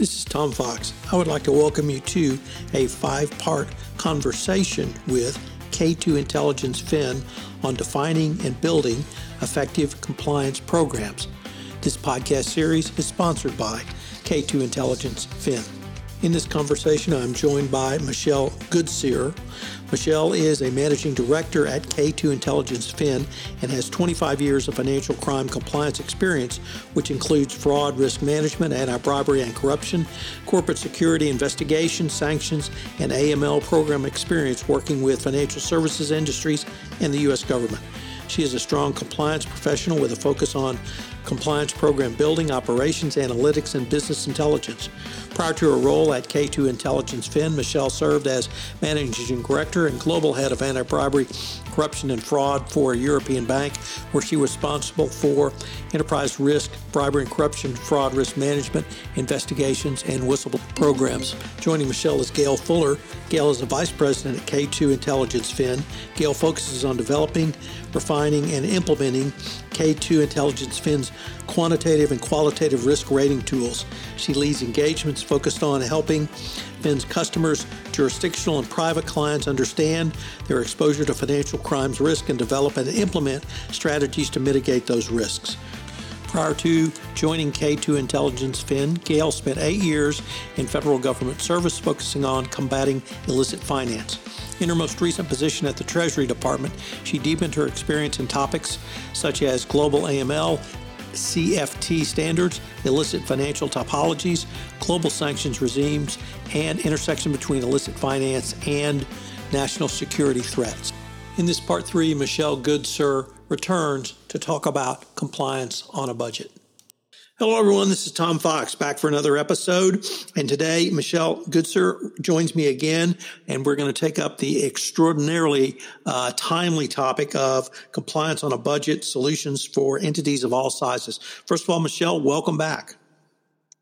This is Tom Fox. I would like to welcome you to a five part conversation with K2 Intelligence Fin on defining and building effective compliance programs. This podcast series is sponsored by K2 Intelligence Fin. In this conversation, I'm joined by Michelle Goodseer. Michelle is a managing director at K2 Intelligence Fin and has 25 years of financial crime compliance experience, which includes fraud, risk management, anti bribery and corruption, corporate security investigation, sanctions, and AML program experience working with financial services industries and the U.S. government. She is a strong compliance professional with a focus on compliance program building, operations, analytics, and business intelligence. Prior to her role at K2 Intelligence Fin, Michelle served as managing director and global head of anti bribery, corruption, and fraud for a European bank, where she was responsible for enterprise risk, bribery and corruption, fraud risk management, investigations, and whistleblower programs. Joining Michelle is Gail Fuller. Gail is a vice president at K2 Intelligence Fin. Gail focuses on developing, refining, and implementing K2 Intelligence Fin's quantitative and qualitative risk rating tools. She leads engagements focused on helping Fin's customers, jurisdictional and private clients understand their exposure to financial crimes risk and develop and implement strategies to mitigate those risks. Prior to joining K2 Intelligence Fin, Gail spent eight years in federal government service focusing on combating illicit finance. In her most recent position at the Treasury Department, she deepened her experience in topics such as global AML, CFT standards, illicit financial typologies, global sanctions regimes, and intersection between illicit finance and national security threats. In this part three, Michelle Goodseer returns to talk about compliance on a budget. Hello, everyone. This is Tom Fox back for another episode. And today, Michelle Goodseer joins me again, and we're going to take up the extraordinarily uh, timely topic of compliance on a budget solutions for entities of all sizes. First of all, Michelle, welcome back.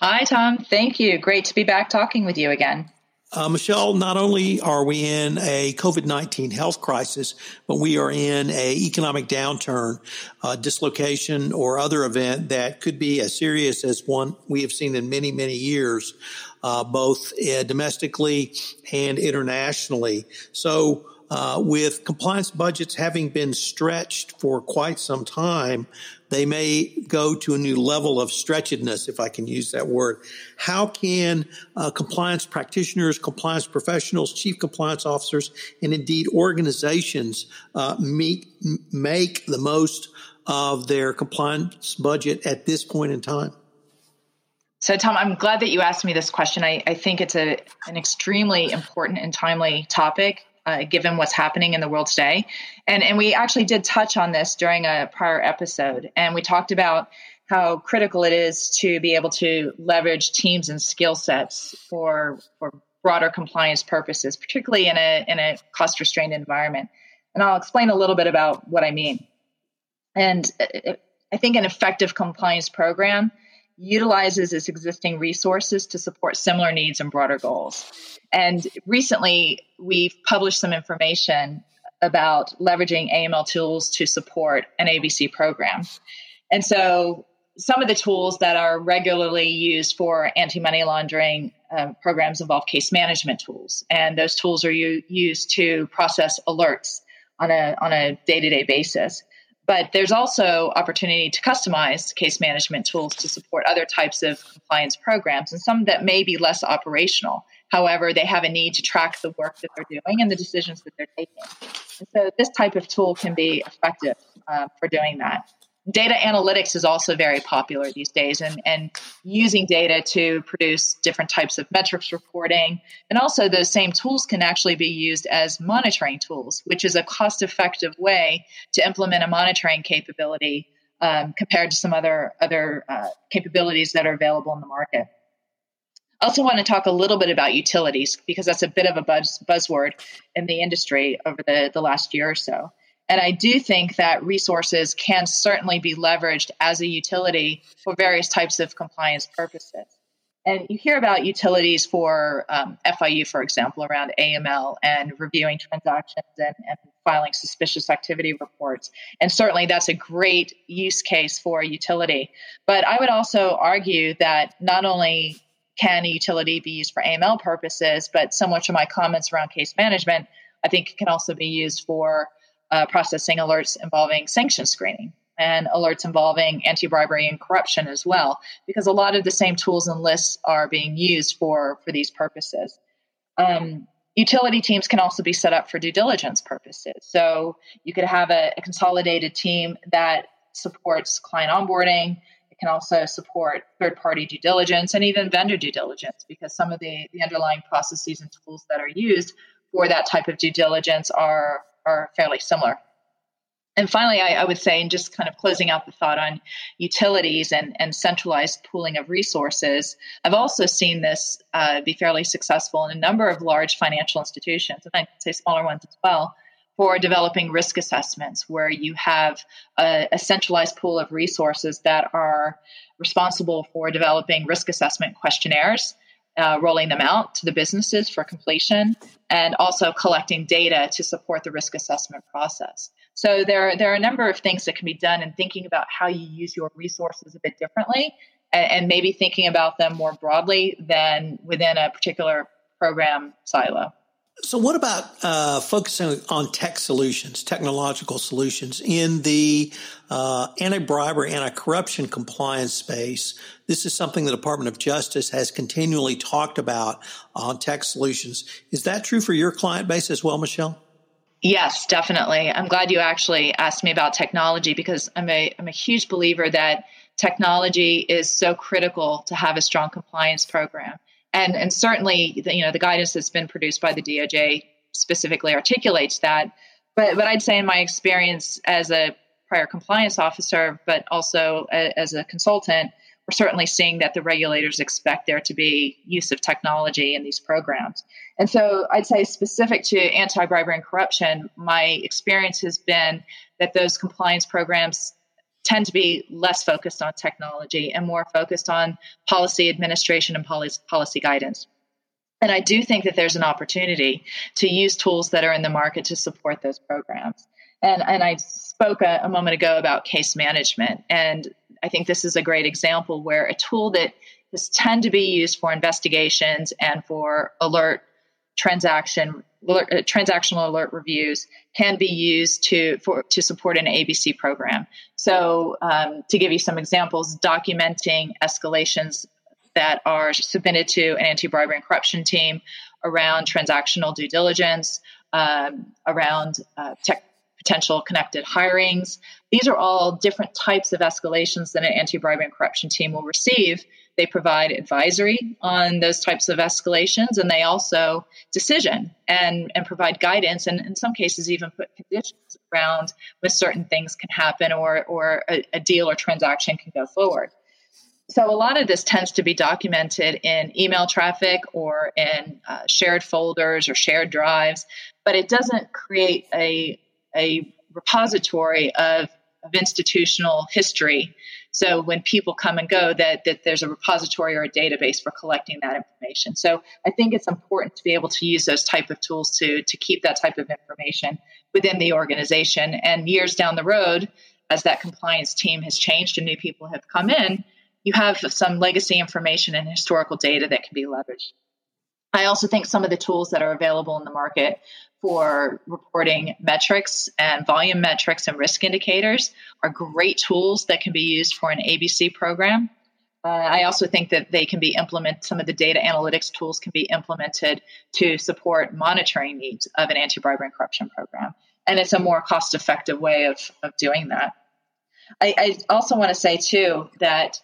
Hi, Tom. Thank you. Great to be back talking with you again. Uh, Michelle, not only are we in a COVID 19 health crisis, but we are in a economic downturn, uh, dislocation, or other event that could be as serious as one we have seen in many, many years, uh, both uh, domestically and internationally. So, uh, with compliance budgets having been stretched for quite some time, they may go to a new level of stretchedness, if I can use that word. How can uh, compliance practitioners, compliance professionals, chief compliance officers, and indeed organizations uh, meet, make the most of their compliance budget at this point in time? So, Tom, I'm glad that you asked me this question. I, I think it's a, an extremely important and timely topic uh, given what's happening in the world today. And, and we actually did touch on this during a prior episode. And we talked about how critical it is to be able to leverage teams and skill sets for, for broader compliance purposes, particularly in a, in a cost restrained environment. And I'll explain a little bit about what I mean. And uh, I think an effective compliance program utilizes its existing resources to support similar needs and broader goals. And recently, we've published some information about leveraging AML tools to support an ABC program. And so, some of the tools that are regularly used for anti money laundering uh, programs involve case management tools. And those tools are u- used to process alerts on a, on a day to day basis. But there's also opportunity to customize case management tools to support other types of compliance programs and some that may be less operational. However, they have a need to track the work that they're doing and the decisions that they're taking. And so this type of tool can be effective uh, for doing that. Data analytics is also very popular these days, and, and using data to produce different types of metrics reporting. And also, those same tools can actually be used as monitoring tools, which is a cost effective way to implement a monitoring capability um, compared to some other, other uh, capabilities that are available in the market. I also want to talk a little bit about utilities because that's a bit of a buzz, buzzword in the industry over the, the last year or so. And I do think that resources can certainly be leveraged as a utility for various types of compliance purposes. And you hear about utilities for um, FIU, for example, around AML and reviewing transactions and, and, filing suspicious activity reports. And certainly that's a great use case for a utility. But I would also argue that not only can a utility be used for AML purposes? But similar to my comments around case management, I think it can also be used for uh, processing alerts involving sanction screening and alerts involving anti bribery and corruption as well, because a lot of the same tools and lists are being used for, for these purposes. Um, utility teams can also be set up for due diligence purposes. So you could have a, a consolidated team that supports client onboarding. It can also support third party due diligence and even vendor due diligence because some of the, the underlying processes and tools that are used for that type of due diligence are, are fairly similar. And finally, I, I, would say, and just kind of closing out the thought on utilities and, and centralized pooling of resources, I've also seen this uh, be fairly successful in a number of large financial institutions, and I'd say smaller ones as well, for developing risk assessments, where you have a, a centralized pool of resources that are responsible for developing risk assessment questionnaires uh, rolling them out to the businesses for completion, and also collecting data to support the risk assessment process. So there, there are a number of things that can be done in thinking about how you use your resources a bit differently, and, and maybe thinking about them more broadly than within a particular program silo. So, what about uh, focusing on tech solutions, technological solutions in the uh, anti-bribery, anti-corruption compliance space? This is something the Department of Justice has continually talked about on tech solutions. Is that true for your client base as well, Michelle? Yes, definitely. I'm glad you actually asked me about technology because I'm a I'm a huge believer that technology is so critical to have a strong compliance program and and certainly the, you know the guidance that's been produced by the DOJ specifically articulates that. But but I'd say in my experience as a prior compliance officer, but also a, as a consultant, we're certainly seeing that the regulators expect there to be use of technology in these programs. And so I'd say specific to anti bribery and corruption, my experience has been that those compliance programs tend to be less focused on technology and more focused on policy administration and policy, policy guidance. And I do think that there's an opportunity to use tools that are in the market to support those programs. And, and I spoke a, a moment ago about case management. And I think this is a great example where a tool that has tend to be used for investigations and for alert transaction uh, transactional alert reviews can be used to for to support an ABC program. So, um, to give you some examples, documenting escalations that are submitted to an anti-bribery and corruption team around transactional due diligence, um, around uh, tech potential connected hirings. These are all different types of escalations that an anti bribery and corruption team will receive. They provide advisory on those types of escalations, and they also decision and, and provide guidance, and in some cases, even put conditions around when certain things can happen or, or a, a deal or transaction can go forward. So, a lot of this tends to be documented in email traffic or in uh, shared folders or shared drives, but it doesn't create a a repository of, of institutional history. So when people come and go, that, that there's a repository or a database for collecting that information. So I think it's important to be able to use those type of tools to, to keep that type of information within the organization. And years down the road, as that compliance team has changed and new people have come in, you have some legacy information and historical data that can be leveraged. I also think some of the tools that are available in the market for reporting metrics and volume metrics and risk indicators are great tools that can be used for an ABC program. Uh, I also think that they can be implemented, some of the data analytics tools can be implemented to support monitoring needs of an anti bribery and corruption program. And it's a more cost effective way of, of doing that. I, I also want to say, too, that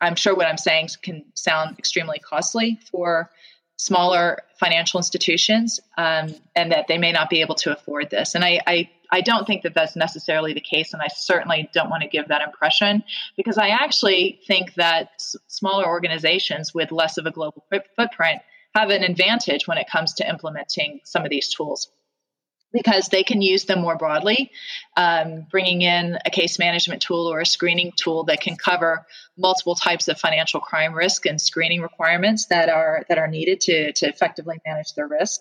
I'm sure what I'm saying can sound extremely costly for smaller financial institutions um, and that they may not be able to afford this. And I, I, I don't think that that's necessarily the case. And I certainly don't want to give that impression because I actually think that s- smaller organizations with less of a global footprint have an advantage when it comes to implementing some of these tools because they can use them more broadly, um, bringing in a case management tool or a screening tool that can cover multiple types of financial crime risk and screening requirements that are that are needed to, to effectively manage their risk.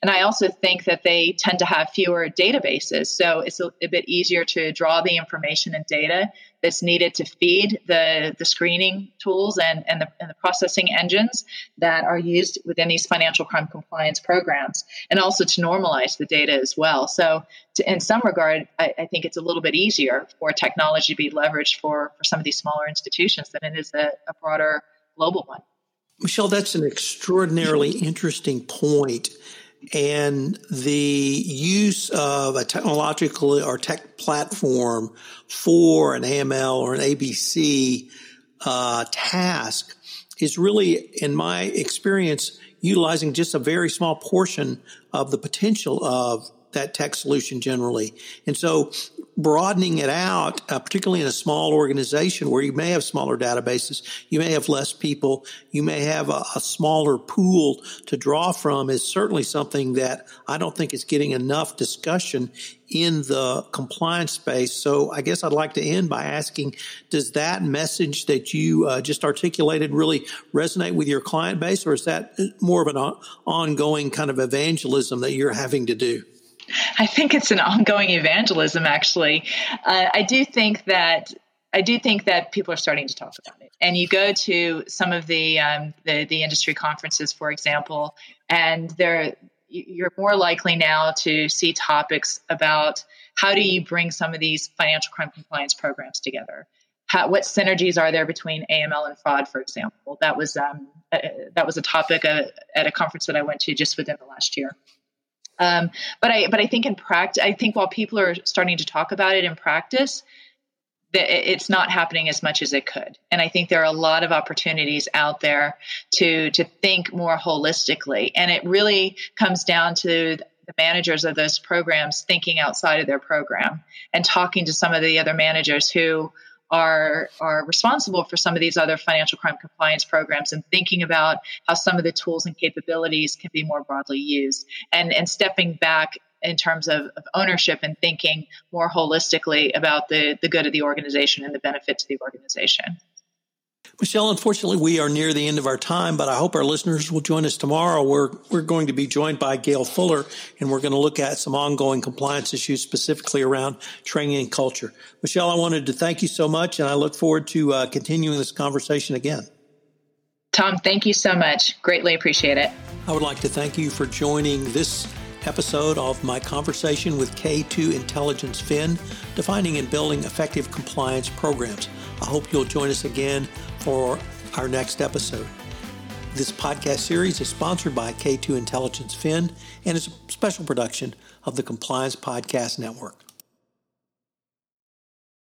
And I also think that they tend to have fewer databases, so it's a, a bit easier to draw the information and data that's needed to feed the, the screening tools and, and, the, and the processing engines that are used within these financial crime compliance programs, and also to normalize the data as well. So, to, in some regard, I, I, think it's a little bit easier for technology to be leveraged for, for some of these smaller institutions than it is a, a broader global one. Michelle, that's an extraordinarily interesting point and the use of a technological or tech platform for an AML or an ABC uh, task is really, in my experience, utilizing just a very small portion of the potential of that tech solution generally. And so broadening it out, uh, particularly in a small organization where you may have smaller databases, you may have less people, you may have a, a, smaller pool to draw from is certainly something that I don't think is getting enough discussion in the compliance space. So I guess I'd like to end by asking, does that message that you uh, just articulated really resonate with your client base or is that more of an ongoing kind of evangelism that you're having to do? I think it's an ongoing evangelism, actually. Uh, I do think that I do think that people are starting to talk about it. And you go to some of the um, the, the industry conferences, for example, and there you're more likely now to see topics about how do you bring some of these financial crime compliance programs together. How, what synergies are there between AML and fraud, for example? That was um, a, that was a topic uh, at a conference that I went to just within the last year. Um, but I but I think in practice, I think while people are starting to talk about it in practice, that it's not happening as much as it could. And I think there are a lot of opportunities out there to to think more holistically. And it really comes down to the managers of those programs thinking outside of their program and talking to some of the other managers who are are responsible for some of these other financial crime compliance programs and thinking about how some of the tools and capabilities can be more broadly used and and stepping back in terms of, of ownership and thinking more holistically about the the good of the organization and the benefit to the organization. Michelle, unfortunately, we are near the end of our time, but I hope our listeners will join us tomorrow. We're, we're going to be joined by Gail Fuller, and we're going to look at some ongoing compliance issues specifically around training and culture. Michelle, I wanted to thank you so much, and I look forward to uh, continuing this conversation again. Tom, thank you so much. Greatly appreciate it. I would like to thank you for joining this episode of my conversation with K2 Intelligence Fin, defining and building effective compliance programs. I hope you'll join us again for our next episode. This podcast series is sponsored by K2 Intelligence Fin and is a special production of the Compliance Podcast Network.